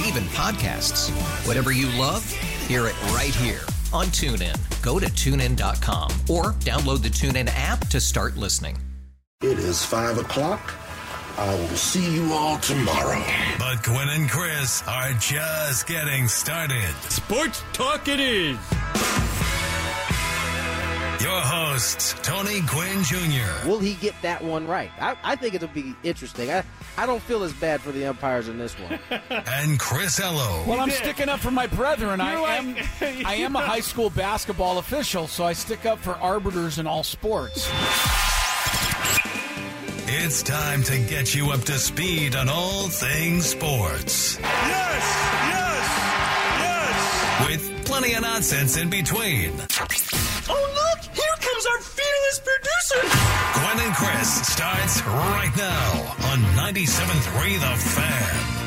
Yes, and even podcasts. Whatever you love, hear it right here on TuneIn. Go to tunein.com or download the TuneIn app to start listening. It is five o'clock. I will see you all tomorrow. But Gwynn and Chris are just getting started. Sports talk it is. Your hosts, Tony Gwynn Jr. Will he get that one right? I, I think it'll be interesting. I, I don't feel as bad for the umpires in this one. and Chris Ello. Well, I'm sticking up for my brethren. I You're like- am I am a high school basketball official, so I stick up for arbiters in all sports. It's time to get you up to speed on all things sports. Yes, yes, yes. With plenty of nonsense in between. And Chris starts right now on 97.3 The Fan.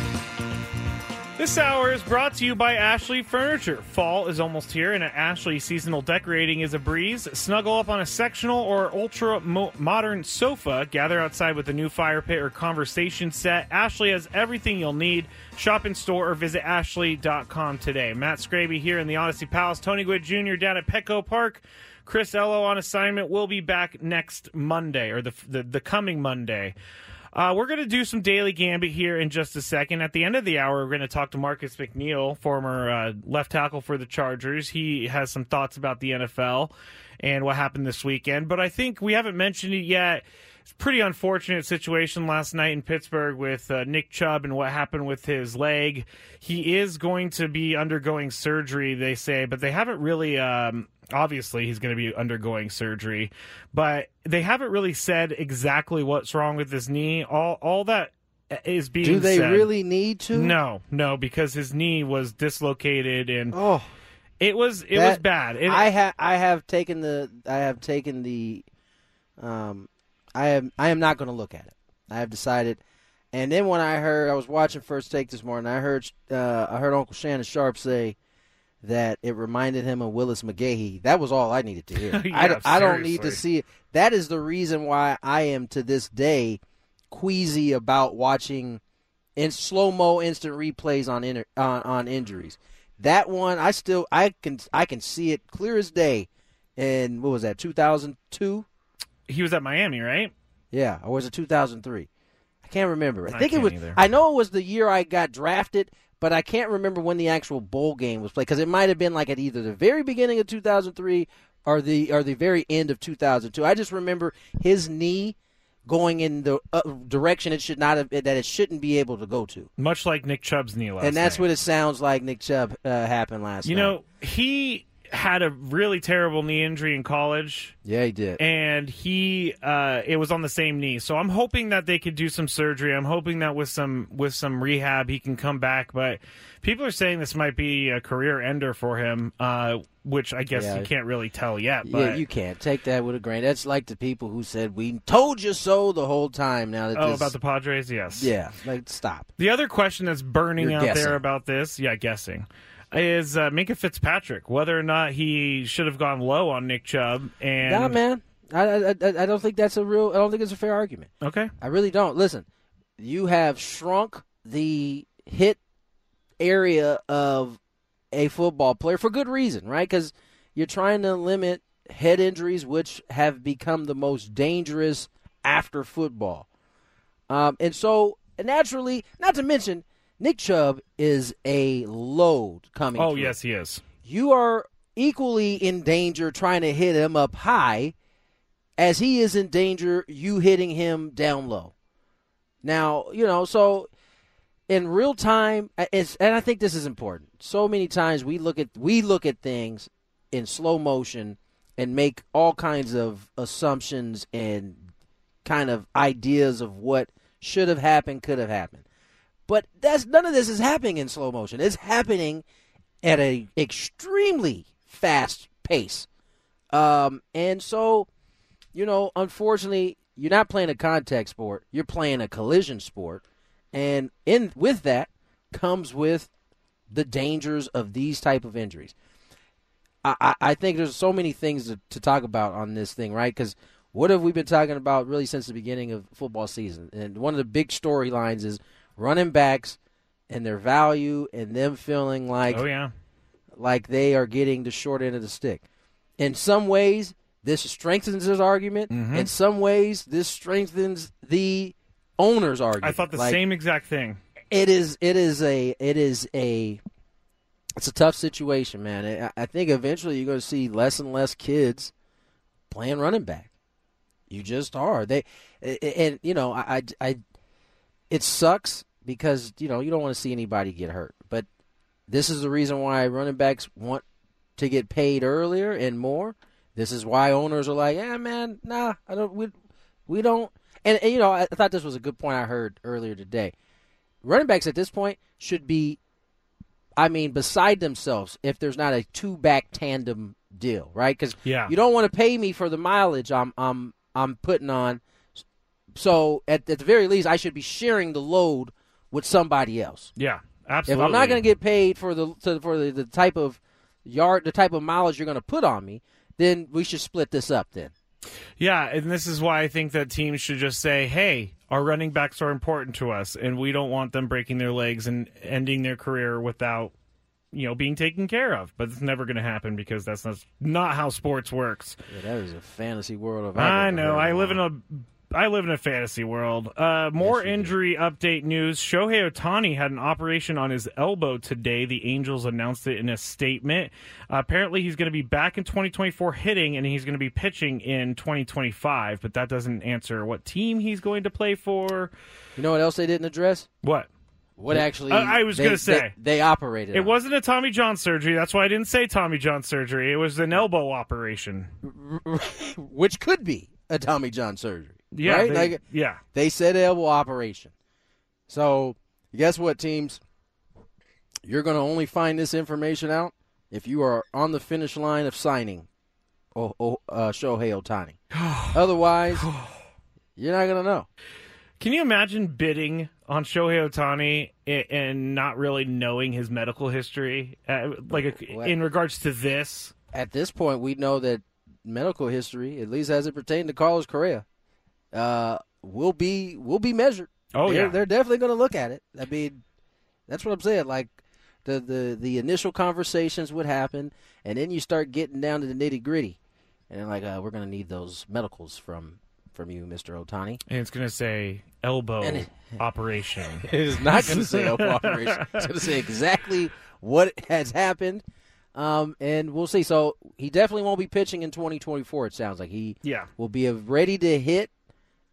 This hour is brought to you by Ashley Furniture. Fall is almost here, and at Ashley, seasonal decorating is a breeze. Snuggle up on a sectional or ultra mo- modern sofa. Gather outside with a new fire pit or conversation set. Ashley has everything you'll need. Shop in store or visit ashley.com today. Matt Skraby here in the Audacy Palace. Tony Gwynn Jr. down at Petco Park. Chris Ello on assignment. We'll be back next Monday, or the, the, the coming Monday. Uh, we're going to do some daily gambit here in just a second. At the end of the hour, we're going to talk to Marcus McNeil, former uh, left tackle for the Chargers. He has some thoughts about the NFL and what happened this weekend. But I think we haven't mentioned it yet. It's a pretty unfortunate situation last night in Pittsburgh with uh, Nick Chubb and what happened with his leg. He is going to be undergoing surgery, they say, but they haven't really. Um, obviously, he's going to be undergoing surgery, but they haven't really said exactly what's wrong with his knee. All all that is being Do they said- really need to? No, no, because his knee was dislocated and Oh, it was it was bad. It, I have I have taken the I have taken the um I am I am not going to look at it. I have decided. And then when I heard I was watching First Take this morning, I heard uh, I heard Uncle Shannon Sharpe say that it reminded him of Willis McGahee. That was all I needed to hear. I, Yeah, don't- I don't need to see it. That is the reason why I am to this day queasy about watching in slow mo instant replays on, on on injuries. That one, I still I can I can see it clear as day. And what was that? Two thousand two? he was at Miami, right? Yeah, or was it two thousand three? I can't remember. I I think it was. either. I know it was the year I got drafted, but I can't remember when the actual bowl game was played because it might have been like at either the very beginning of two thousand three or the or the very end of two thousand two. I just remember his knee going in the uh, direction it should not have that it shouldn't be able to go to. Much like Nick Chubb's knee last and that's night. what it sounds like Nick Chubb uh, happened last You night. know, he had a really terrible knee injury in college, yeah, he did. and he uh, it was on the same knee. So I'm hoping that they could do some surgery. I'm hoping that with some with some rehab he can come back. But people are saying this might be a career ender for him, uh, which I guess Yeah. you can't really tell yet. But yeah, you can't take that with a grain. That's like the people who said we told you so the whole time. Now that oh, this, about the Padres, yes, yeah, like stop. The other question that's burning You're out guessing. there about this, yeah, guessing, is uh, Minkah Fitzpatrick whether or not he should have gone low on Nick Chubb. And Nah, man, I, I I don't think that's a real. I don't think it's a fair argument. okay, I really don't. Listen, you have shrunk the hit area of a football player for good reason, right? Because you're trying to limit head injuries, which have become the most dangerous after football. Um, and so, naturally, not to mention, Nick Chubb is a load coming. oh through. yes, he is. You are equally in danger trying to hit him up high as he is in danger you hitting him down low. Now, you know, so in real time and I think this is important. So many times we look at we look at things in slow motion and make all kinds of assumptions and kind of ideas of what should have happened, could have happened. But that's none of this is happening in slow motion. It's happening at a extremely fast pace. Um, and so, you know, unfortunately, you're not playing a contact sport. You're playing a collision sport, and in with that comes with the dangers of these type of injuries. I, I think there's so many things to, to talk about on this thing, right? Because what have we been talking about really since the beginning of football season? And one of the big storylines is running backs and their value and them feeling like oh yeah like they are getting the short end of the stick. In some ways, this strengthens his argument. Mhm. In some ways, this strengthens the owner's argument. I thought the Like, same exact thing. It is. It is a. It is a. It's a tough situation, man. I, I think eventually you're going to see less and less kids playing running back. You just are. They, and you know, I, I, I it sucks because you know you don't want to see anybody get hurt. But this is the reason why running backs want to get paid earlier and more. This is why owners are like, yeah, man, nah, I don't. We, we don't. And, and you know, I, thought this was a good point I heard earlier today. Running backs at this point should be, I mean, beside themselves if there's not a two back tandem deal, right? Because Yeah. you don't want to pay me for the mileage I'm I'm I'm putting on. So at, at the very least, I should be sharing the load with somebody else. Yeah, absolutely. If I'm not going to get paid for the to, for the, the type of yard, the type of mileage you're going to put on me, then we should split this up. Then Yeah, and this is why I think that teams should just say, "Hey, our running backs are important to us, and we don't want them breaking their legs and ending their career without, you know, being taken care of." But it's never going to happen because that's not not how sports works. yeah, that is a fantasy world of. I know. I live in a I live in a fantasy world. Uh, more injury update news. Shohei Ohtani had an operation on his elbow today. The Angels announced it in a statement. Uh, apparently, he's going to be back in 2024 hitting, and he's going to be pitching in 2025. But that doesn't answer what team he's going to play for. You know what else they didn't address? What? What actually? Uh, I was going to say they, they operated. It on. wasn't a Tommy John surgery. That's why I didn't say Tommy John surgery. It was an elbow operation. which could be a Tommy John surgery. Yeah, right? they- like, yeah. They said elbow operation. So guess what, teams? You're going to only find this information out if you are on the finish line of signing oh, oh, uh, Shohei Ohtani. Otherwise, you're not going to know. Can you imagine bidding on Shohei Ohtani and not really knowing his medical history, uh, like a, in regards to this? At this point, we know that medical history, at least as it pertains to Carlos Correa, uh, will be will be measured. Oh, they're, yeah. they're definitely going to look at it. I mean, that's what I'm saying. Like the the the initial conversations would happen, and then you start getting down to the nitty gritty, and like uh, we're going to need those medicals from from you, Mister Ohtani. And it's going to say elbow it- operation. It is not going to say elbow operation. It's going to say exactly what has happened, um, and we'll see. So he definitely won't be pitching in 2024. It sounds like he Yeah. will be ready to hit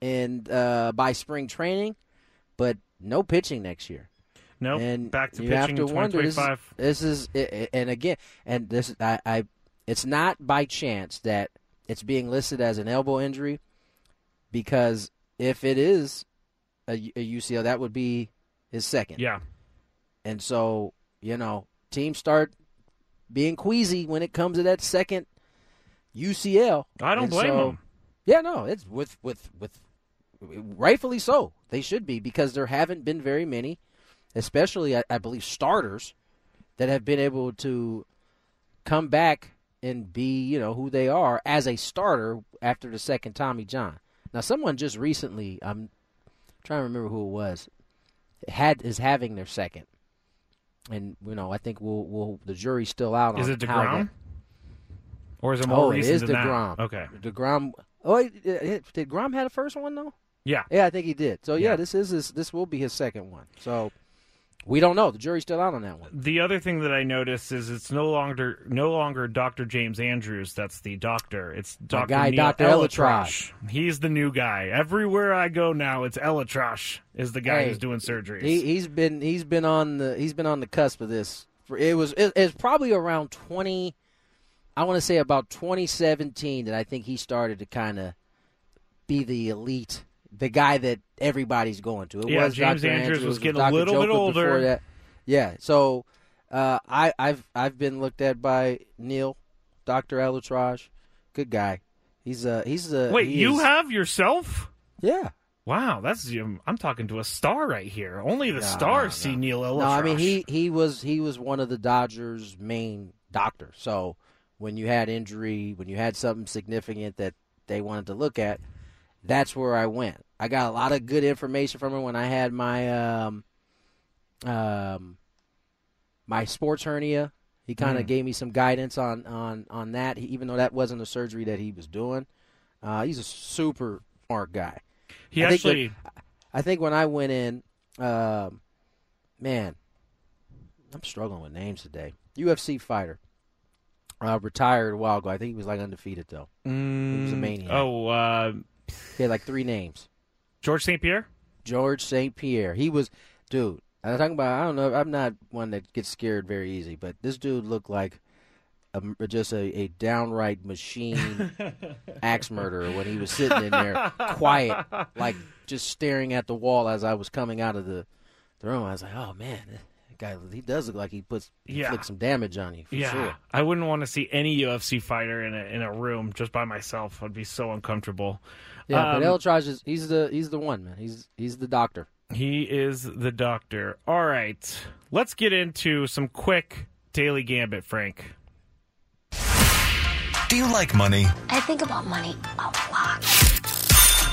and uh, by spring training, but no pitching next year. Nope, and back to you have pitching to in wonder. This, 2025. this is and again, and this I, I, it's not by chance that it's being listed as an elbow injury, because if it is a, a UCL, that would be his second. Yeah. And so, you know, teams start being queasy when it comes to that second UCL. I don't And blame so- them. Yeah, no, it's with with with rightfully so. They should be because there haven't been very many, especially I, I believe starters that have been able to come back and be, you know, who they are as a starter after the second Tommy John. Now, someone just recently, I'm trying to remember who it was, had is having their second, and you know, I think we'll, we'll the jury's still out Is on it Degrom? that- Or is it more oh, recent it is than that? Degrom. Okay. Degrom. Oh, deGrom have a first one though? Yeah. Yeah, I think he did. So yeah, Yeah. this is his, this will be his second one. So We don't know. The jury's still out on that one. The other thing that I noticed is it's no longer no longer Dr. James Andrews. That's the doctor. It's Dr. guy, Neal Dr. ElAttrache. He's the new guy. Everywhere I go now, it's ElAttrache is the guy Hey, who's doing surgeries. He, he's been he's been on the he's been on the cusp of this. For, it was it, it's probably around twenty. I want to say about 2017 that I think he started to kind of be the elite, the guy that everybody's going to. It Yeah, was James Dr. Andrews was getting a Dr. little bit older. Yeah, so uh, I, I've I've been looked at by Neal, Doctor ElAttrache, good guy. He's a he's a Wait, he you is- have yourself? yeah. Wow, that's I'm talking to a star right here. Only the No, stars no, see Neal ElAttrache. No, I mean he he was he was one of the Dodgers' main doctors. So when you had injury, when you had something significant that they wanted to look at, that's where I went. I got a lot of good information from him when I had my um um my sports hernia. He kind of Mm. gave me some guidance on on on that, he, even though that wasn't a surgery that he was doing. Uh, he's a super smart guy. He I think that- actually I think when I went in, um, man, I'm struggling with names today. UFC fighter, uh, retired a while ago. I think he was like undefeated though. he was a Mm, maniac. Oh, uh, He had like three names. George St. Pierre? George St. Pierre. He was, dude. I'm talking about. I don't know. I'm not one that gets scared very easy, but this dude looked like a, just a, a downright machine axe murderer when he was sitting in there, quiet, like just staring at the wall as I was coming out of the, the room. I was like, oh man, guy. He does look like he puts Yeah. inflicts some damage on you for yeah, sure. I wouldn't want to see any UFC fighter in a in a room just by myself. I'd be so uncomfortable. Yeah, Um, but ElAttrache is he's the he's the one man. He's he's the doctor. He is the doctor. All right, let's get into some quick daily gambit, Frank. Do you like money? I think about money a lot.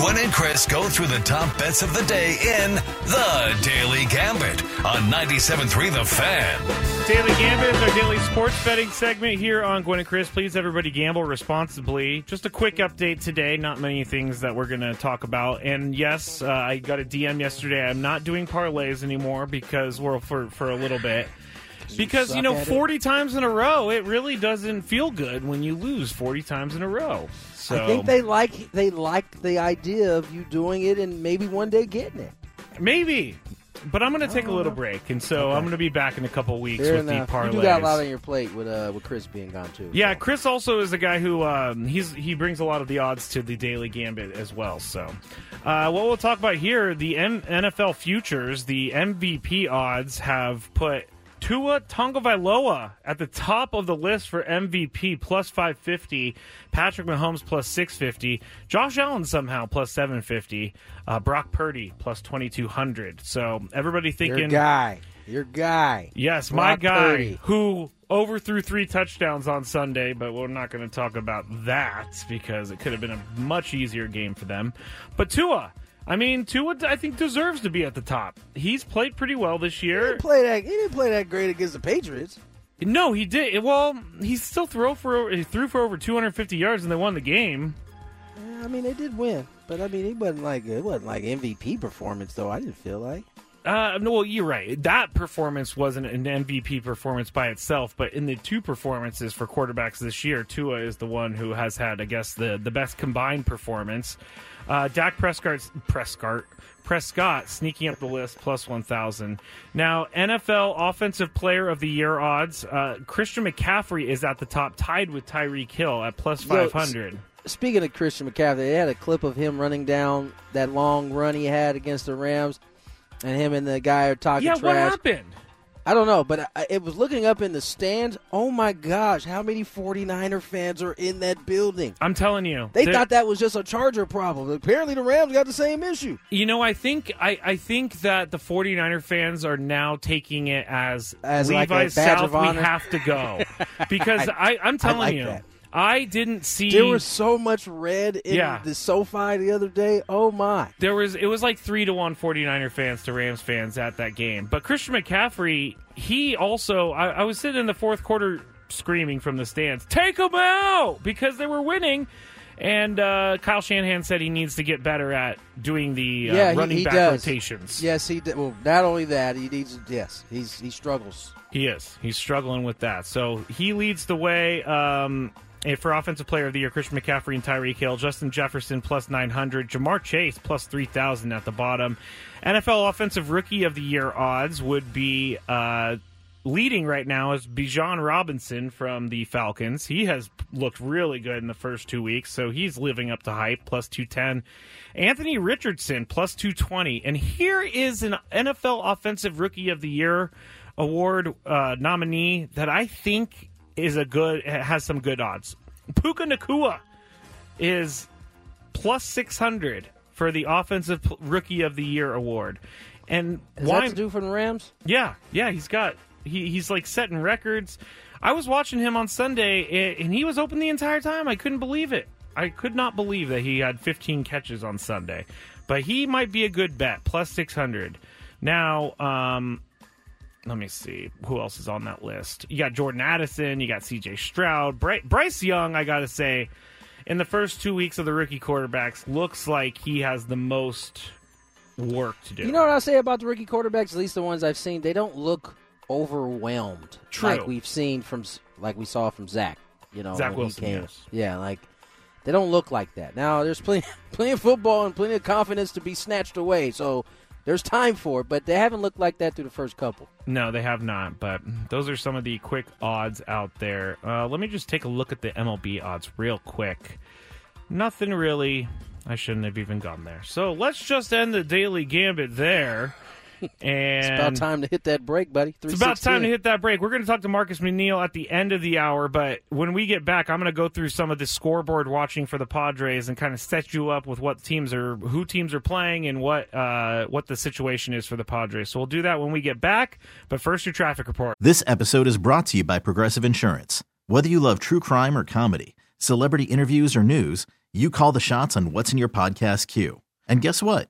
Gwynn and Chris go through the top bets of the day in The Daily Gambit on 97.3 The Fan. Daily Gambit is our daily sports betting segment here on Gwynn and Chris. Please, everybody, gamble responsibly. Just a quick update today. Not many things that we're going to talk about. And yes, uh, I got a DM yesterday. I'm not doing parlays anymore because we're for for a little bit. Because you suck know, at it? 40 times in a row, it really doesn't feel good when you lose 40 times in a row. So I think they like they like the idea of you doing it and maybe one day getting it. maybe, but I'm going to take a little break, and so I'm going to be back in a couple weeks Fair with enough. the parlays. You do got a lot on your plate with uh with Chris being gone too. Yeah, Chris also is a guy who um, he's he brings a lot of the odds to the Daily Gambit as well. So, uh, what we'll talk about here, the M- NFL futures, the MVP odds have put Tua Tagovailoa at the top of the list for MVP plus 550, Patrick Mahomes plus 650, Josh Allen somehow plus 750, uh, Brock Purdy plus 2200. So everybody thinking your guy, your guy. Yes, my guy Purdy. who overthrew three touchdowns on Sunday, but we're not going to talk about that because it could have been a much easier game for them. But Tua, I mean, Tua, I think deserves to be at the top. He's played pretty well this He year. didn't play that. He didn't play that great against the Patriots. No, he did. Well, he still threw for he threw for over 250 yards and they won the game. Yeah, I mean, they did win, but I mean, it wasn't like it wasn't like MVP performance though. I didn't feel like. Uh, no, well, you're right. That performance wasn't an MVP performance by itself, but in the two performances for quarterbacks this year, Tua is the one who has had, I guess, the, the best combined performance. Uh, Dak Prescott's Prescott Prescott sneaking up the list plus one thousand. Now NFL Offensive Player of the Year odds. Uh, Christian McCaffrey is at the top, tied with Tyreek Hill at plus Yo, five hundred. Speaking of Christian McCaffrey, they had a clip of him running down that long run he had against the Rams, and him and the guy are talking Yeah, trash. what happened? I don't know, but I, it was looking up in the stands. Oh my gosh, how many 49er fans are in that building? I'm telling you, They thought that was just a Charger problem. Apparently, the Rams got the same issue. You know, I think I, I think that the 49er fans are now taking it as, As like Levi's badge South. of honor? We have to go because I, I'm telling like you, that. I didn't see. There was so much red in Yeah. the SoFi the other day. Oh my! There was it was like three to one 49er fans to Rams fans at that game. But Christian McCaffrey, he also I, I was sitting in the fourth quarter screaming from the stands, "Take them out!" because they were winning. And uh, Kyle Shanahan said he needs to get better at doing the uh, yeah, running he, he back does. rotations. Yes, he did. Well, not only that, he needs. Yes, he's he struggles. He is. He's struggling with that. So he leads the way. Um, and for Offensive Player of the Year, Christian McCaffrey and Tyreek Hill, Justin Jefferson plus 900, Ja'Marr Chase plus 3,000 at the bottom. NFL Offensive Rookie of the Year odds would be uh, leading right now is Bijan Robinson from the Falcons. He has looked really good in the first two weeks, so he's living up to hype, plus 210. Anthony Richardson, plus 220. And here is an NFL Offensive Rookie of the Year award uh, nominee that I think is a good, has some good odds. Puka Nacua is plus 600 for the Offensive Rookie of the Year award. And Is why? that do for the Rams? Yeah, yeah, he's got he he's like setting records. I was watching him on Sunday and he was open the entire time. I couldn't believe it. I could not believe that he had 15 catches on Sunday. But he might be a good bet, plus 600. Now, um let me see who else is on that list. You got Jordan Addison, you got CJ Stroud, Bry- Bryce Young, I got to say in the first 2 weeks of the rookie quarterbacks looks like he has the most work to do. You know what I'll say about the rookie quarterbacks? At least the ones I've seen, they don't look overwhelmed True. like we've seen from like we saw from Zach. You know, Zach Wilson, came. yes. Yeah, like they don't look like that. Now there's plenty, plenty of football and plenty of confidence to be snatched away. So there's time for it, but they haven't looked like that through the first couple. No, they have not. But those are some of the quick odds out there. Uh, let me just take a look at the MLB odds real quick. Nothing really. I shouldn't have even gone there. So let's just end the daily gambit there. And It's about time to hit that break, buddy. It's about time to hit that break. We're going to talk to Marcus McNeil at the end of the hour, but when we get back, I'm going to go through some of the scoreboard watching for the Padres and kind of set you up with what teams are, who teams are playing, and what uh, what the situation is for the Padres. So we'll do that when we get back. But first, your traffic report. This episode is brought to you by Progressive Insurance. Whether you love true crime or comedy, celebrity interviews or news, you call the shots on what's in your podcast queue. And guess what?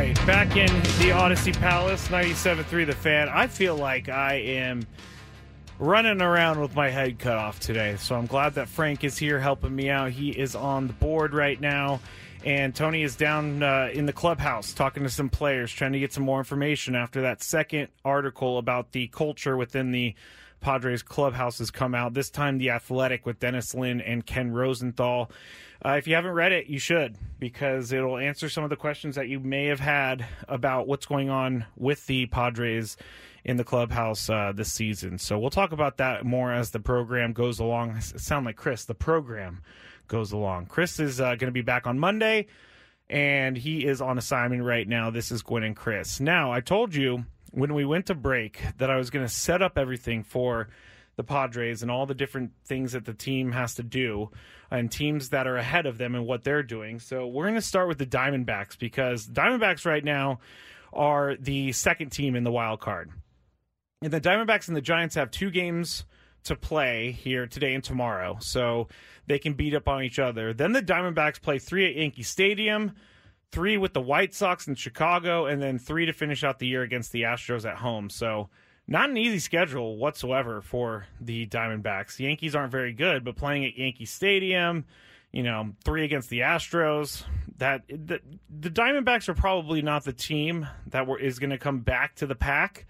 Right, back in the Audacy Palace, 97.3 The Fan. I feel like I am running around with my head cut off today, so I'm glad that Frank is here helping me out. He is on the board right now, and Tony is down uh, in the clubhouse talking to some players, trying to get some more information after that second article about the culture within the Padres clubhouse has come out. This time, The Athletic with Dennis Lin and Ken Rosenthal. Uh, if you haven't read it, you should because it'll answer some of the questions that you may have had about what's going on with the Padres in the clubhouse uh, this season. So we'll talk about that more as the program goes along. I sound like Chris. The program goes along. Chris is uh, going to be back on Monday, and he is on assignment right now. This is Gwynn and Chris. Now, I told you when we went to break that I was going to set up everything for the Padres and all the different things that the team has to do and teams that are ahead of them and what they're doing. So we're going to start with the Diamondbacks because Diamondbacks right now are the second team in the wild card. And the Diamondbacks and the Giants have two games to play here today and tomorrow. So they can beat up on each other. Then the Diamondbacks play three at Yankee Stadium, three with the White Sox in Chicago, and then three to finish out the year against the Astros at home. So not an easy schedule whatsoever for the Diamondbacks. The Yankees aren't very good, but playing at Yankee Stadium, you know, three against the Astros, that the, the Diamondbacks are probably not the team that were, is going to come back to the pack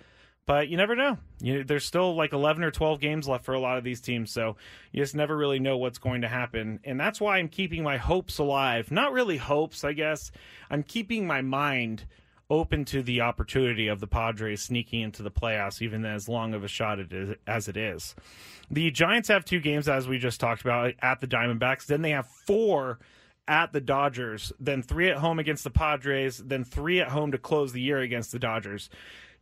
but you never know. You, there's still like 11 or 12 games left for a lot of these teams, so you just never really know what's going to happen. And that's why I'm keeping my hopes alive. Not really hopes, I guess. I'm keeping my mind open to the opportunity of the Padres sneaking into the playoffs, even as long of a shot it is, as it is. The Giants have two games, as we just talked about, at the Diamondbacks. Then they have four at the Dodgers, then three at home against the Padres, then three at home to close the year against the Dodgers.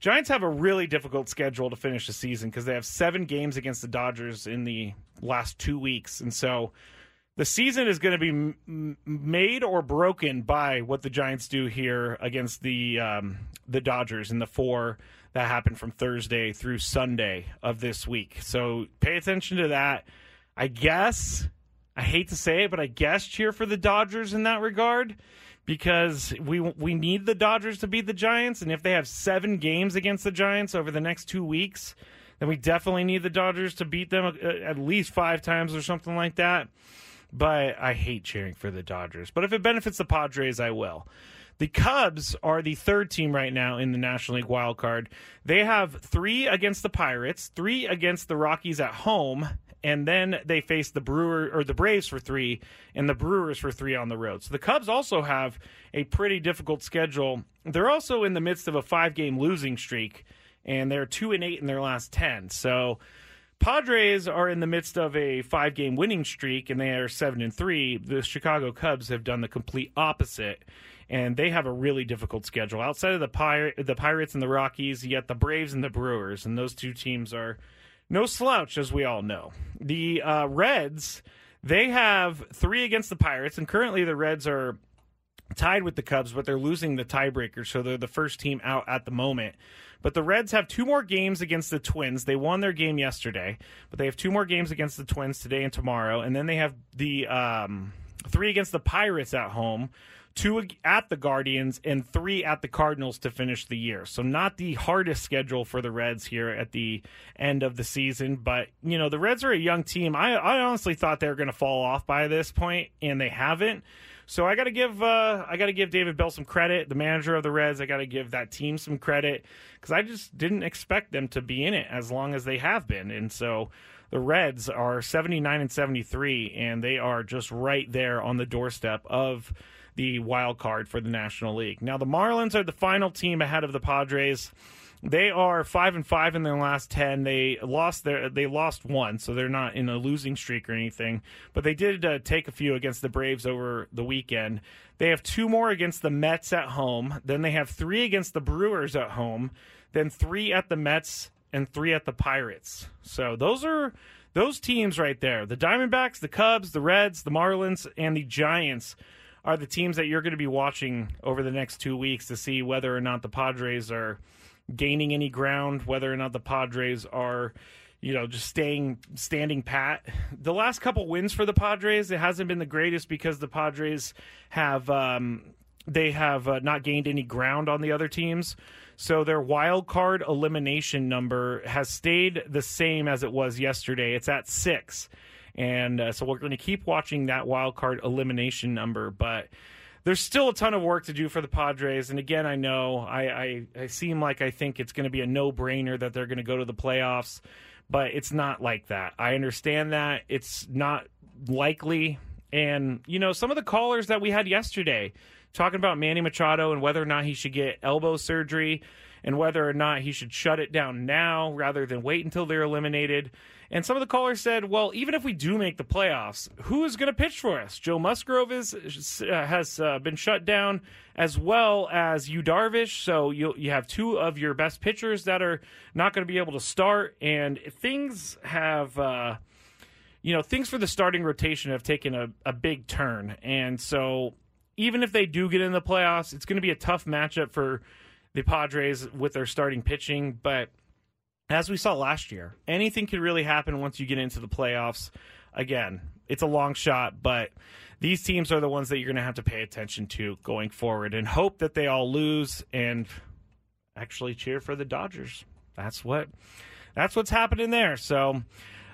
Giants have a really difficult schedule to finish the season because they have seven games against the Dodgers in the last two weeks, and so the season is going to be m- made or broken by what the Giants do here against the um, the Dodgers in the four that happened from Thursday through Sunday of this week. So pay attention to that. I guess I hate to say it, but I guess cheer for the Dodgers in that regard because we we need the Dodgers to beat the Giants, and if they have seven games against the Giants over the next two weeks, then we definitely need the Dodgers to beat them uh, at least five times or something like that. But I hate cheering for the Dodgers. But if it benefits the Padres, I will. The Cubs are the third team right now in the National League wild card. They have three against the Pirates, three against the Rockies at home, and then they face the Brewer or the Braves for three, and the Brewers for three on the road. So the Cubs also have a pretty difficult schedule. They're also in the midst of a five-game losing streak, and they're two and eight in their last ten. So. Padres are in the midst of a five game winning streak and they are seven and three. The Chicago Cubs have done the complete opposite and they have a really difficult schedule. Outside of the Pir- the Pirates and the Rockies, got the Braves and the Brewers, and those two teams are no slouch, as we all know. The uh, Reds, they have three against the Pirates, and currently the Reds are tied with the Cubs, but they're losing the tiebreaker, so they're the first team out at the moment. But the Reds have two more games against the Twins. They won their game yesterday, but they have two more games against the Twins today and tomorrow, and then they have the um, three against the Pirates at home two at the Guardians, and three at the Cardinals to finish the year. So, not the hardest schedule for the Reds here at the end of the season. But, you know, the Reds are a young team. I, I honestly thought they were going to fall off by this point, and they haven't. So I got to give uh, I got to give David Bell some credit, the manager of the Reds. I got to give that team some credit because I just didn't expect them to be in it as long as they have been, and so the Reds are 79 and 73, and they are just right there on the doorstep of the wild card for the National League. Now the Marlins are the final team ahead of the Padres. They are five and five in their last ten. They lost their they lost one, so they're not in a losing streak or anything. But they did uh, take a few against the Braves over the weekend. They have two more against the Mets at home. Then they have three against the Brewers at home. Then three at the Mets and three at the Pirates. So those are those teams right there: the Diamondbacks, the Cubs, the Reds, the Marlins, and the Giants are the teams that you're going to be watching over the next two weeks to see whether or not the Padres are gaining any ground, whether or not the Padres are, you know, just staying standing pat. The last couple wins for the Padres, it hasn't been the greatest because the Padres have um, they have uh, not gained any ground on the other teams. So their wild card elimination number has stayed the same as it was yesterday. It's at six. And uh, so we're going to keep watching that wild card elimination number, but there's still a ton of work to do for the Padres. And again, I know I, I, I seem like I think it's going to be a no brainer that they're going to go to the playoffs. but it's not like that. I understand that it's not likely. And, you know, some of the callers that we had yesterday talking about Manny Machado and whether or not he should get elbow surgery and whether or not he should shut it down now rather than wait until they're eliminated. And some of the callers said, well, even if we do make the playoffs, who is going to pitch for us? Joe Musgrove is, uh, has uh, been shut down, as well as Yu Darvish. So you you have two of your best pitchers that are not going to be able to start, and things have. Uh, you know, things for the starting rotation have taken a, a big turn. And so, even if they do get in the playoffs, it's going to be a tough matchup for the Padres with their starting pitching. But as we saw last year, anything could really happen once you get into the playoffs. Again, it's a long shot, but these teams are the ones that you're going to have to pay attention to going forward and hope that they all lose and actually cheer for the Dodgers. That's what that's what's happening there. So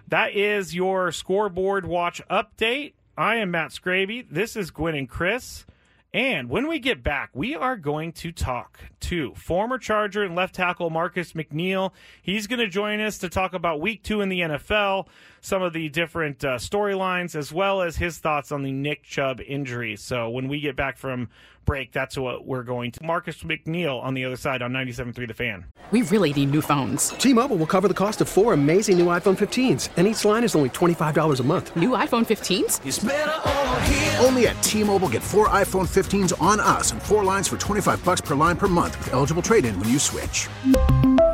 that is your scoreboard watch update. I am Matt Skraby. This is Gwynn and Chris. And when we get back, we are going to talk to former Charger and left tackle Marcus McNeil. He's going to join us to talk about week two in the NFL, some of the different uh, storylines, as well as his thoughts on the Nick Chubb injury. So when we get back from break, that's what we're going to. Marcus McNeil on the other side on 97.3 The Fan. We really need new phones. T-Mobile will cover the cost of four amazing new iPhone 15s, and each line is only $25 a month. New iPhone 15s? Only at T-Mobile get four iPhone 15s on us and four lines for 25 bucks per line per month with eligible trade-in when you switch.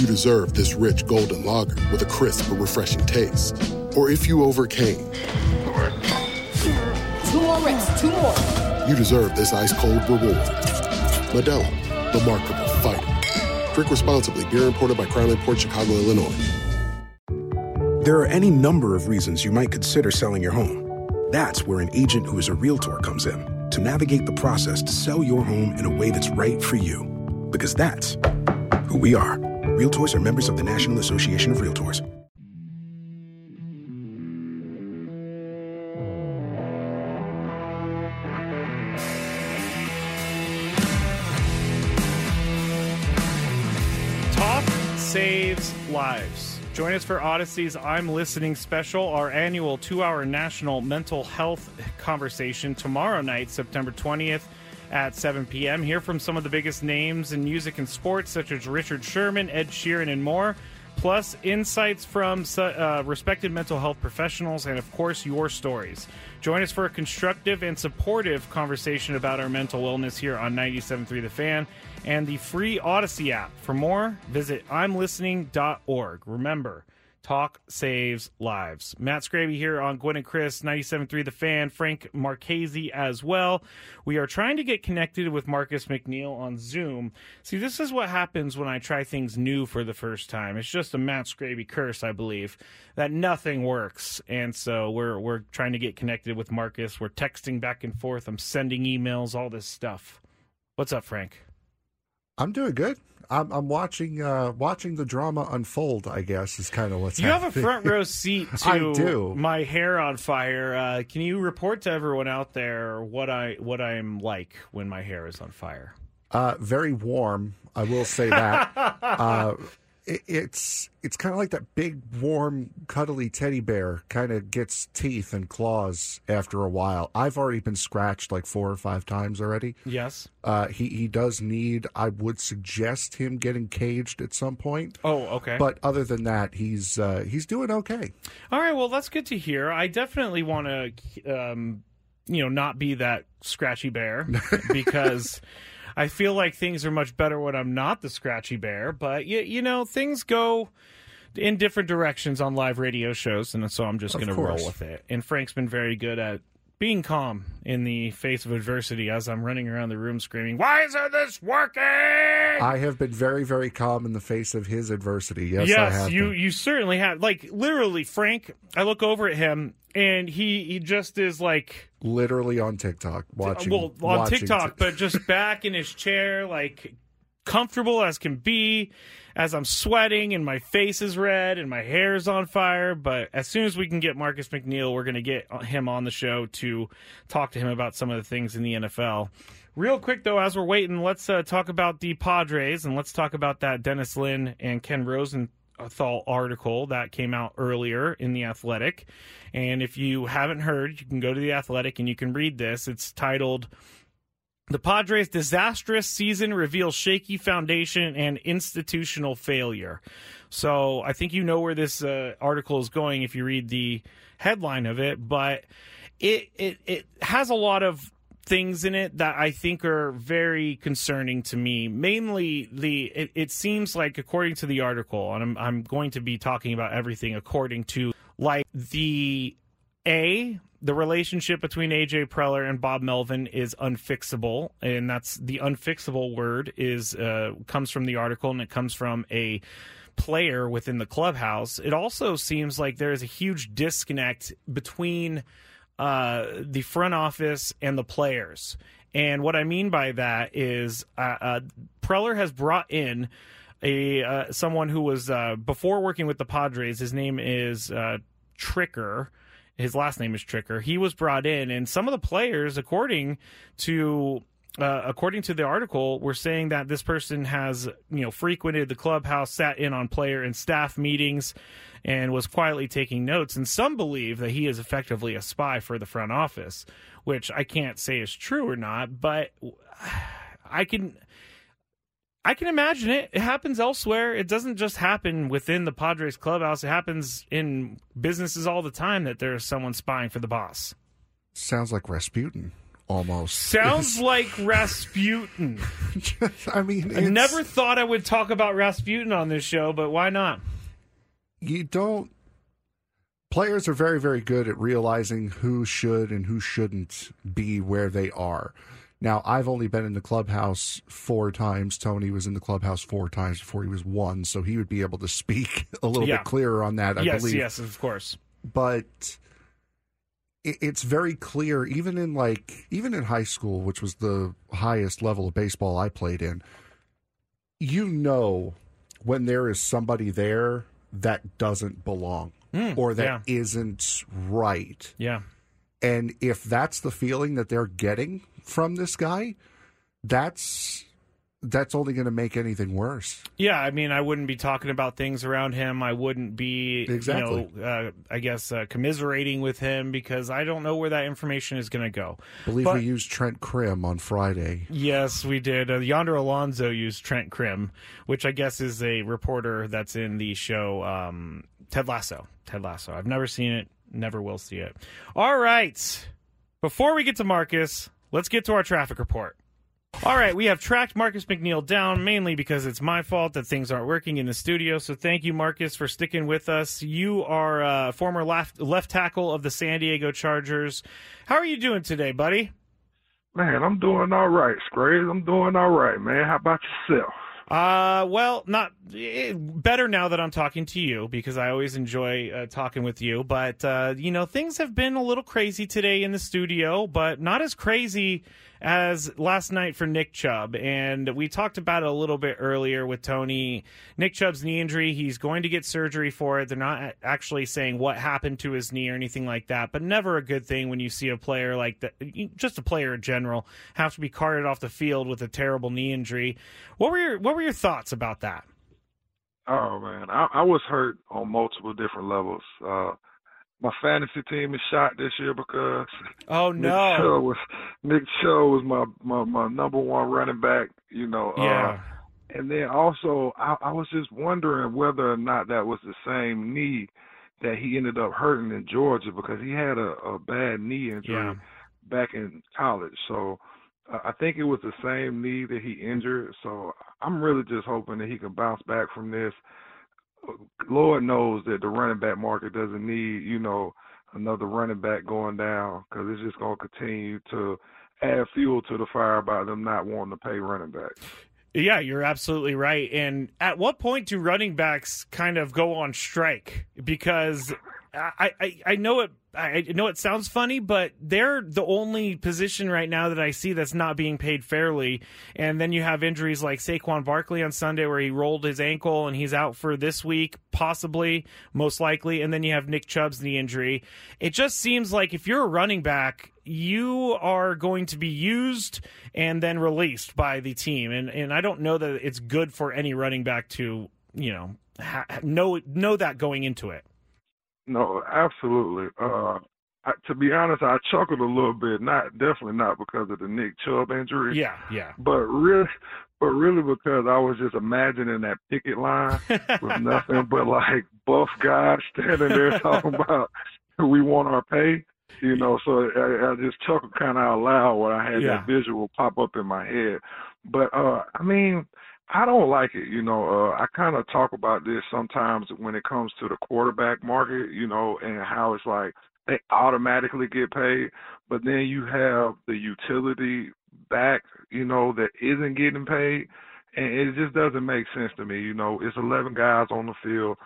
you deserve this rich golden lager with a crisp but refreshing taste. Or if you overcame. Two more reps, two more. You deserve this ice cold reward. Modelo, the Markable Fighter. Drink responsibly. Beer imported by Crown Port Chicago, Illinois. There are any number of reasons you might consider selling your home. That's where an agent who is a realtor comes in to navigate the process to sell your home in a way that's right for you. Because that's who we are. Realtors are members of the National Association of Realtors. Talk saves lives. Join us for Audacy's I'm Listening special, our annual two hour national mental health conversation tomorrow night, September 20th at 7 p.m. Hear from some of the biggest names in music and sports, such as Richard Sherman, Ed Sheeran, and more. Plus, insights from uh, respected mental health professionals, and of course, your stories. Join us for a constructive and supportive conversation about our mental wellness here on 97.3 The Fan and the free Audacy app. For more, visit imlistening.org. Remember, talk saves lives. Matt Skraby here on Gwynn and Chris, 97.3 The Fan, Frank Marchese as well. We are trying to get connected with Marcus McNeil on Zoom. See, this is what happens when I try things new for the first time. It's just a Matt Skraby curse, I believe, that nothing works. And so we're, we're trying to get connected with Marcus. We're texting back and forth. I'm sending emails, all this stuff. What's up, Frank? I'm doing good. I'm, I'm watching uh, watching the drama unfold. I guess is kind of what's. You happening. have a front row seat to I do. my hair on fire. Uh, can you report to everyone out there what I what I'm like when my hair is on fire? Uh, very warm. I will say that. uh, it, it's it's kind of like that big, warm, cuddly teddy bear. Kind of gets teeth and claws after a while. I've already been scratched like four or five times already. Yes. Uh, he he does need. I would suggest him getting caged at some point. Oh, okay. But other than that, he's uh, he's doing okay. All right. Well, that's good to hear. I definitely want to, um, you know, not be that scratchy bear because. I feel like things are much better when I'm not the scratchy bear, but you, you know, things go in different directions on live radio shows, and so I'm just going to roll with it. And Frank's been very good at being calm in the face of adversity as I'm running around the room screaming, Why isn't this working? I have been very, very calm in the face of his adversity. Yes, yes I have. you been. you certainly have. Like literally, Frank. I look over at him and he he just is like Literally on TikTok, watching. well on watching TikTok, t- but just back in his chair, like comfortable as can be. As I'm sweating and my face is red and my hair is on fire, but as soon as we can get Marcus McNeil, we're going to get him on the show to talk to him about some of the things in the NFL. Real quick though, as we're waiting, let's uh, talk about the Padres and let's talk about that Dennis Lin and Ken Rosenthal article that came out earlier in the Athletic. And if you haven't heard, you can go to the Athletic and you can read this. It's titled the Padres' disastrous season reveals shaky foundation and institutional failure. So I think you know where this uh, article is going if you read the headline of it, but it, it it has a lot of things in it that I think are very concerning to me. Mainly the it, it seems like according to the article, and I'm I'm going to be talking about everything according to like the a the relationship between AJ Preller and Bob Melvin is unfixable, and that's the unfixable word is uh, comes from the article, and it comes from a player within the clubhouse. It also seems like there is a huge disconnect between uh, the front office and the players. And what I mean by that is uh, uh, Preller has brought in a uh, someone who was uh, before working with the Padres. His name is uh, Tricker. His last name is Tricker. He was brought in, and some of the players, according to uh, according to the article, we're saying that this person has you know frequented the clubhouse, sat in on player and staff meetings, and was quietly taking notes. And some believe that he is effectively a spy for the front office, which I can't say is true or not, but I can. I can imagine it. It happens elsewhere. It doesn't just happen within the Padres clubhouse. It happens in businesses all the time that there's someone spying for the boss. Sounds like Rasputin, almost. Sounds like Rasputin. I mean, I it's- never thought I would talk about Rasputin on this show, but why not? you don't players are very very good at realizing who should and who shouldn't be where they are now i've only been in the clubhouse four times tony was in the clubhouse four times before he was one so he would be able to speak a little Yeah. bit clearer on that i yes, believe yes, of course. but it's very clear even in like even in high school which was the highest level of baseball i played in you know when there is somebody there that doesn't belong Mm, or that yeah. not right Yeah. and if that's the feeling that they're getting from this guy that's that's only going to make anything worse Yeah, I mean, I wouldn't be talking about things around him. I wouldn't be, Exactly. you know, uh, I guess uh, commiserating with him because I don't know where that information is going to go. I believe But- we used trent crimm on friday Yes, we did. Uh, Yonder Alonso used Trent Crimm, which I guess is a reporter that's in the show um, Ted Lasso. Ted Lasso. I've never seen it, never will see it. All right. Before we get to Marcus, let's get to our traffic report. All right, we have tracked Marcus McNeil down mainly because it's my fault that things aren't working in the studio. So thank you, Marcus, for sticking with us. You are a former left, left tackle of the San Diego Chargers. How are you doing today, buddy? Man, I'm doing all right, Scraves. I'm doing all right, man. How about yourself? Uh, well, not eh, better now that I'm talking to you because I always enjoy uh, talking with you. But uh, you know, things have been a little crazy today in the studio, but not as crazy as last night for Nick Chubb. And we talked about it a little bit earlier with Tony. Nick Chubb's knee injury, he's going to get surgery for it. They're not actually saying what happened to his knee or anything like that, but never a good thing when you see a player like that, just a player in general, have to be carted off the field with a terrible knee injury. What were your what were your thoughts about that? Oh man, I, I was hurt on multiple different levels. Uh, my fantasy team is shot this year because Oh Nick no. Chubb was Nick Chubb was my, my my number one running back. You know. Yeah. Uh, and then also, I, I was just wondering whether or not that was the same knee that he ended up hurting in Georgia because he had a, a bad knee injury Yeah. back in college. So uh, I think it was the same knee that he injured. So I'm really just hoping that he can bounce back from this. Lord knows that the running back market doesn't need, you know, another running back going down because it's just going to continue to add fuel to the fire by them not wanting to pay running backs. Yeah, you're absolutely right. And at what point do running backs kind of go on strike? Because I, I, I know it. I know it sounds funny, but they're the only position right now that I see that's not being paid fairly. And then you have injuries like Saquon Barkley on Sunday, where he rolled his ankle and he's out for this week, possibly, most likely. And then you have Nick Chubb's knee injury. It just seems like if you're a running back, you are going to be used and then released by the team. And and I don't know that it's good for any running back to you know ha- know know that going into it. No, absolutely. Uh, I, to be honest, I chuckled a little bit. Not definitely not because of the Nick Chubb injury. Yeah, yeah. But really, but really because I was just imagining that picket line with nothing but like buff guys standing there talking about we want our pay. You know, so I, I just chuckled kind of out loud when I had Yeah. that visual pop up in my head. But uh I mean, I don't like it. You know, uh, I kind of talk about this sometimes when it comes to the quarterback market, you know, and how it's like they automatically get paid, but then you have the utility back, you know, that isn't getting paid. And it just doesn't make sense to me. You know, it's 11 guys on the field.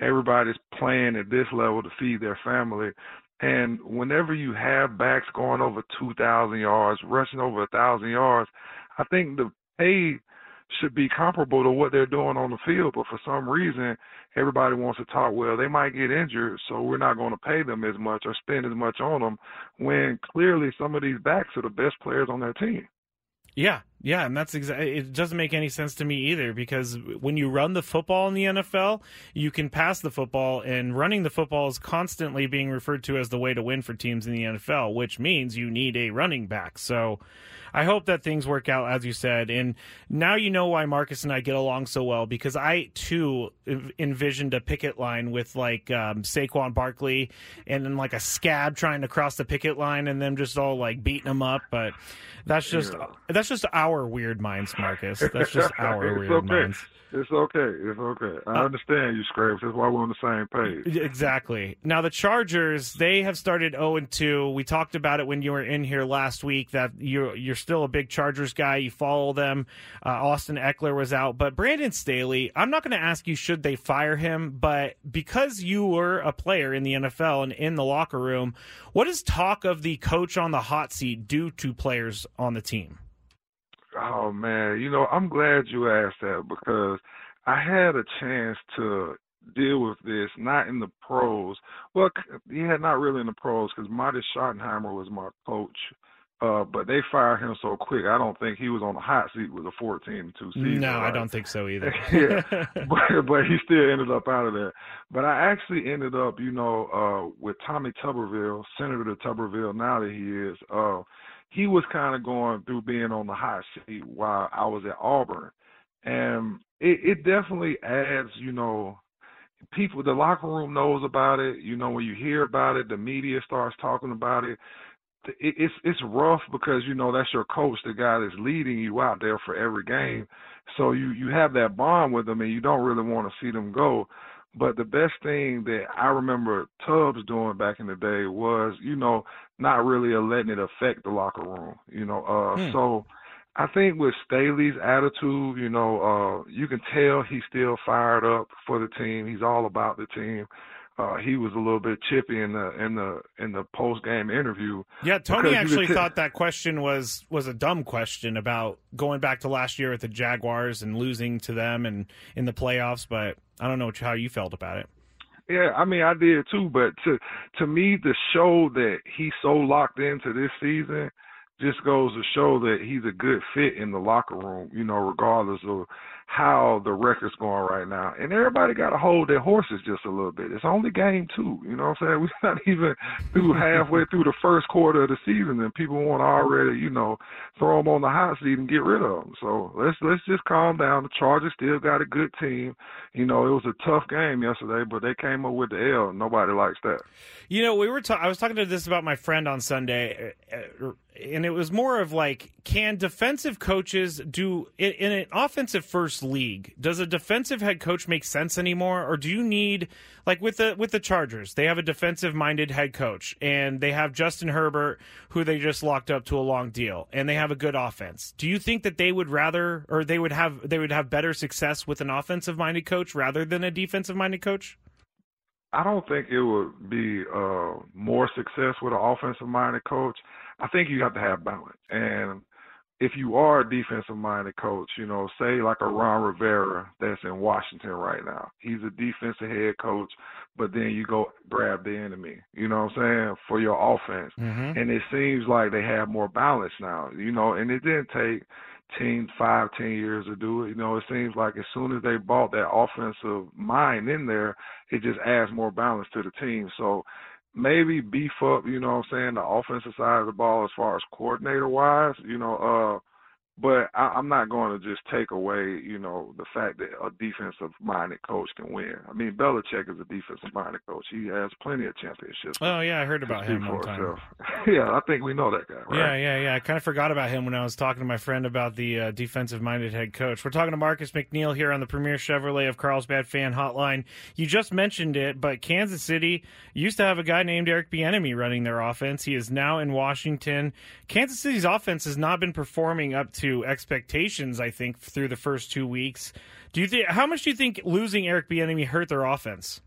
Everybody's playing at this level to feed their family. And whenever you have backs going over 2,000 yards, rushing over a 1,000 yards, I think the pay should be comparable to what they're doing on the field. But for some reason, everybody wants to talk, well, they might get injured, so we're not going to pay them as much or spend as much on them, when clearly some of these backs are the best players on their team. Yeah, yeah, and that's exactly. It doesn't make any sense to me either because when you run the football in the NFL, you can pass the football, and running the football is constantly being referred to as the way to win for teams in the NFL, which means you need a running back. So. I hope that things work out as you said, and now you know why Marcus and I get along so well because I too envisioned a picket line with like um, Saquon Barkley and then like a scab trying to cross the picket line and them just all like beating him up, but that's just Yeah. that's just our weird minds, Marcus. That's just our it's weird okay. minds. It's okay. It's okay. I understand you, Scrapes. That's why we're on the same page. Exactly. Now the Chargers, they have started 0 and 2. We talked about it when you were in here last week that you're you're still a big Chargers guy. You follow them. Uh, Austin Ekeler was out, but Brandon Staley, I'm not going to ask you should they fire him, but because you were a player in the NFL and in the locker room, what does talk of the coach on the hot seat do to players on the team? Oh man, you know, I'm glad you asked that because I had a chance to deal with this not in the pros. Well, yeah, not really in the pros because Marty Schottenheimer was my coach. Uh, but they fired him so quick. I don't think he was on the hot seat with a 14 2 season. No, I don't think so either. yeah, but but he still ended up out of there. But I actually ended up, you know, uh, with Tommy Tuberville, Senator to Tuberville. Now that he is, uh, he was kind of going through being on the hot seat while I was at Auburn, and it, it definitely adds, you know, people. The locker room knows about it. You know, when you hear about it, the media starts talking about it it, it's it's rough because you know that's your coach, the guy that's leading you out there for every game. So you you have that bond with them, and you don't really want to see them go. But the best thing that I remember Tubbs doing back in the day was, you know, not really letting it affect the locker room. You know, uh, Hmm. so I think with Staley's attitude, you know, uh, you can tell he's still fired up for the team. He's all about the team. Uh, he was a little bit chippy in the in the in the post game interview. Yeah, Tony actually tell- thought that question was was a dumb question about going back to last year with the Jaguars and losing to them and in the playoffs. But I don't know how you felt about it. Yeah, I mean I did too, but to to me the show that he's so locked into this season just goes to show that he's a good fit in the locker room, you know, regardless of how the record's going right now. And everybody got to hold their horses just a little bit. It's only game two, you know what I'm saying? We're not even through halfway through the first quarter of the season, and people want to already, you know, throw them on the hot seat and get rid of them. So let's let's just calm down. The Chargers still got a good team. You know, it was a tough game yesterday, but they came up with the L. Nobody likes that. You know, we were. Ta- I was talking to this about my friend on Sunday, uh, uh, and it was more of like, can defensive coaches do in, in an offensive first league? Does a defensive head coach make sense anymore, or do you need like with the with the Chargers? They have a defensive minded head coach, and they have Justin Herbert, who they just locked up to a long deal, and they have a good offense. Do you think that they would rather, or they would have they would have better success with an offensive minded coach rather than a defensive minded coach? I don't think it would be uh, more success with an offensive minded coach. I think you have to have balance. And if you are a defensive minded coach, you know, say like a Ron Rivera that's in Washington right now. He's a defensive head coach, but then you go grab the enemy, you know what I'm saying, for your offense. Mm-hmm. And it seems like they have more balance now, you know, and it didn't take 10, 5, 10 years to do it. You know, it seems like as soon as they brought that offensive mind in there, it just adds more balance to the team. So maybe beef up, you know what I'm saying, the offensive side of the ball as far as coordinator wise, you know, uh but I, I'm not going to just take away, you know, the fact that a defensive minded coach can win. I mean, Belichick is a defensive minded coach. He has plenty of championships. Oh yeah, I heard about him one time. yeah, I think we know that guy, right? Yeah, yeah, yeah. I kind of forgot about him when I was talking to my friend about the uh, defensive-minded head coach. We're talking to Marcus McNeil here on the Premier Chevrolet of Carlsbad Fan Hotline. You just mentioned it, but Kansas City used to have a guy named Eric Bieniemy running their offense. He is now in Washington. Kansas City's offense has not been performing up to expectations. I think through the first two weeks. Do you think? How much do you think losing Eric Bieniemy hurt their offense?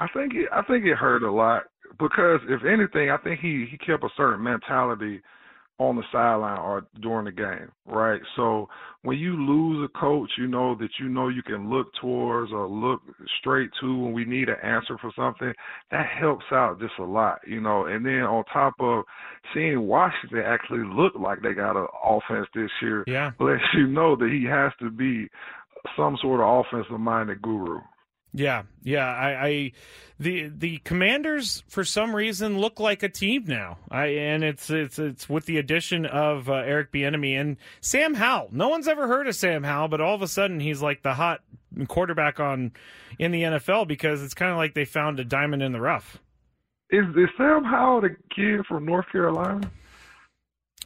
I think it, I think it hurt a lot because if anything, I think he he kept a certain mentality on the sideline or during the game, right? So when you lose a coach, you know that you know you can look towards or look straight to when we need an answer for something. That helps out just a lot, you know. And then on top of seeing Washington actually look like they got an offense this year, Yeah. lets you know that he has to be some sort of offensive minded guru. Yeah, yeah. I, I the the Commanders for some reason look like a team now. I and it's it's it's with the addition of uh, Eric Bieniemy and Sam Howell. No one's ever heard of Sam Howell, but all of a sudden he's like the hot quarterback on in the NFL because it's kind of like they found a diamond in the rough. Is is Sam Howell the kid from North Carolina?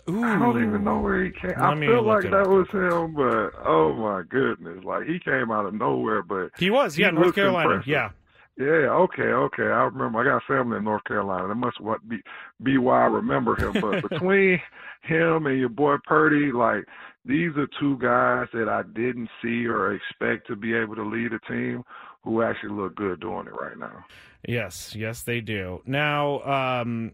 I don't even know where he came. I feel like that was him, but oh my goodness, like he came out of nowhere. But He was, yeah, North Carolina, impressive. yeah. Yeah, okay, okay. I remember. I got family in North Carolina. That must what be be why I remember him. But between him and your boy Purdy, like these are two guys that I didn't see or expect to be able to lead a team who actually look good doing it right now. Yes, yes, they do. Now, um,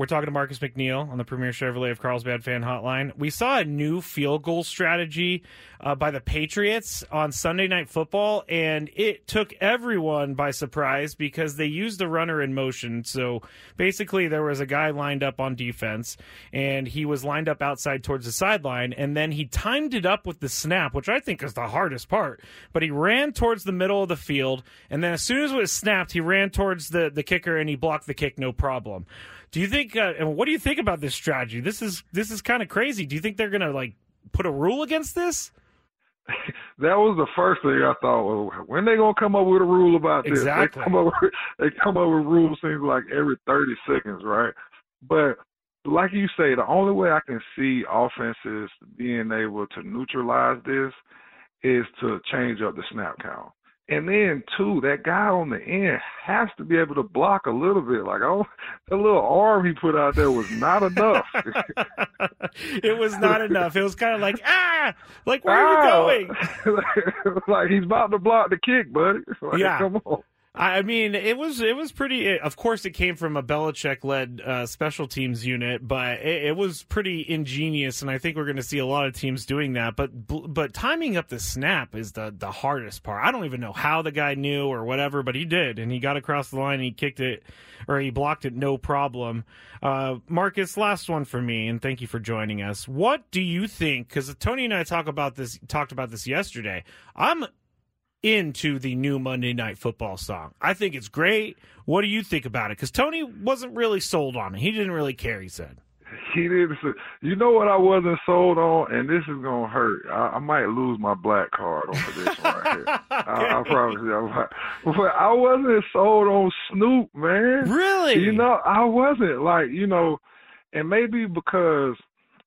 we're talking to Marcus McNeil on the Premier Chevrolet of Carlsbad Fan Hotline. We saw a new field goal strategy uh, by the Patriots on Sunday Night Football, and it took everyone by surprise because they used the runner in motion. So basically, there was a guy lined up on defense, and he was lined up outside towards the sideline, and then he timed it up with the snap, which I think is the hardest part. But he ran towards the middle of the field, and then as soon as it was snapped, he ran towards the, the kicker and he blocked the kick, no problem. Do you think? Uh, and what do you think about this strategy? This is this is kind of crazy. Do you think they're gonna like put a rule against this? That was the first thing I thought. Well, when they gonna come up with a rule about this? Exactly. They come up with, they come up with rules seems like every thirty seconds, right? But like you say, the only way I can see offenses being able to neutralize this is to change up the snap count. And then too, that guy on the end has to be able to block a little bit. Like, oh, that little arm he put out there was not enough. it was not enough. It was kind of like ah, like where are you going? going? like he's about to block the kick, buddy. Like, Yeah. come on. I mean, it was it was pretty. Of course, it came from a Belichick led uh, special teams unit, but it, it was pretty ingenious, and I think we're going to see a lot of teams doing that. But but timing up the snap is the the hardest part. I don't even know how the guy knew or whatever, but he did, and he got across the line and he kicked it or he blocked it no problem. Uh, Marcus, last one for me, and thank you for joining us. What do you think? Because Tony and I talk about this talked about this yesterday. I'm into the new Monday Night Football song. I think it's great. What do you think about it? Because Tony wasn't really sold on it. He didn't really care. He said. He didn't. say- You know what I wasn't sold on, and this is gonna hurt. I, I might lose my black card over this one right here. I, I promise you. I might. But I wasn't sold on Snoop, man. Really? You know, I wasn't like you know, and maybe because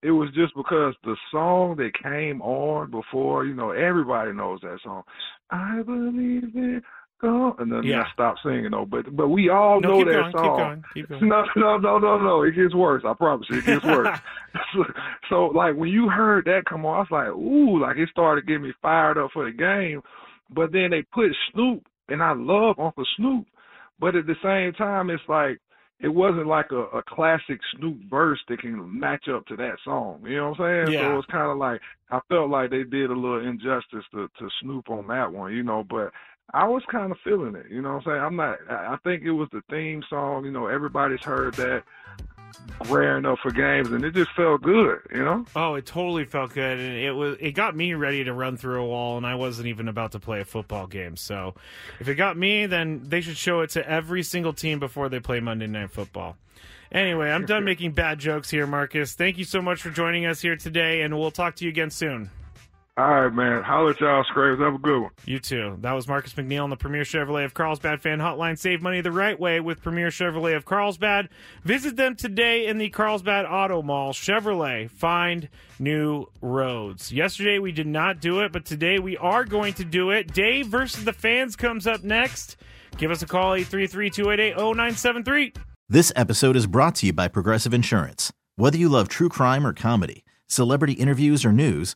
it was just because the song that came on before, you know, everybody knows that song. I believe it. Go. And then Yeah. I stopped singing though, but but we all No, know keep that going, keep song. going, keep going. No, no, no, no, no. It gets worse. I promise you, it gets worse. so, so, like when you heard that come on, I was like, ooh, like it started getting me fired up for the game. But then they put Snoop, and I love Uncle Snoop. but at the same time, it's like it wasn't like a, a classic Snoop verse that can match up to that song. You know what I'm saying? Yeah. So it's kind of like I felt like they did a little injustice to, to Snoop on that one, you know. But I was kind of feeling it. You know what I'm saying? I'm not. I I think it was the theme song. You know, everybody's heard that raring up for games, and it just felt good. You know? Oh, it totally felt good, and it was it got me ready to run through a wall, and I wasn't even about to play a football game. So, if it got me, then they should show it to every single team before they play Monday Night Football. Anyway, I'm done making bad jokes here, Marcus. Thank you so much for joining us here today, and we'll talk to you again soon. All right, man. Holler at y'all, Scrapes. Have a good one. You too. That was Marcus McNeil on the Premier Chevrolet of Carlsbad fan hotline. Save money the right way with Premier Chevrolet of Carlsbad. Visit them today in the Carlsbad Auto Mall. Chevrolet, find new roads. Yesterday we did not do it, but today we are going to do it. Dave versus the fans comes up next. Give us a call 833-288-0973. This episode is brought to you by Progressive Insurance. Whether you love true crime or comedy, celebrity interviews or news,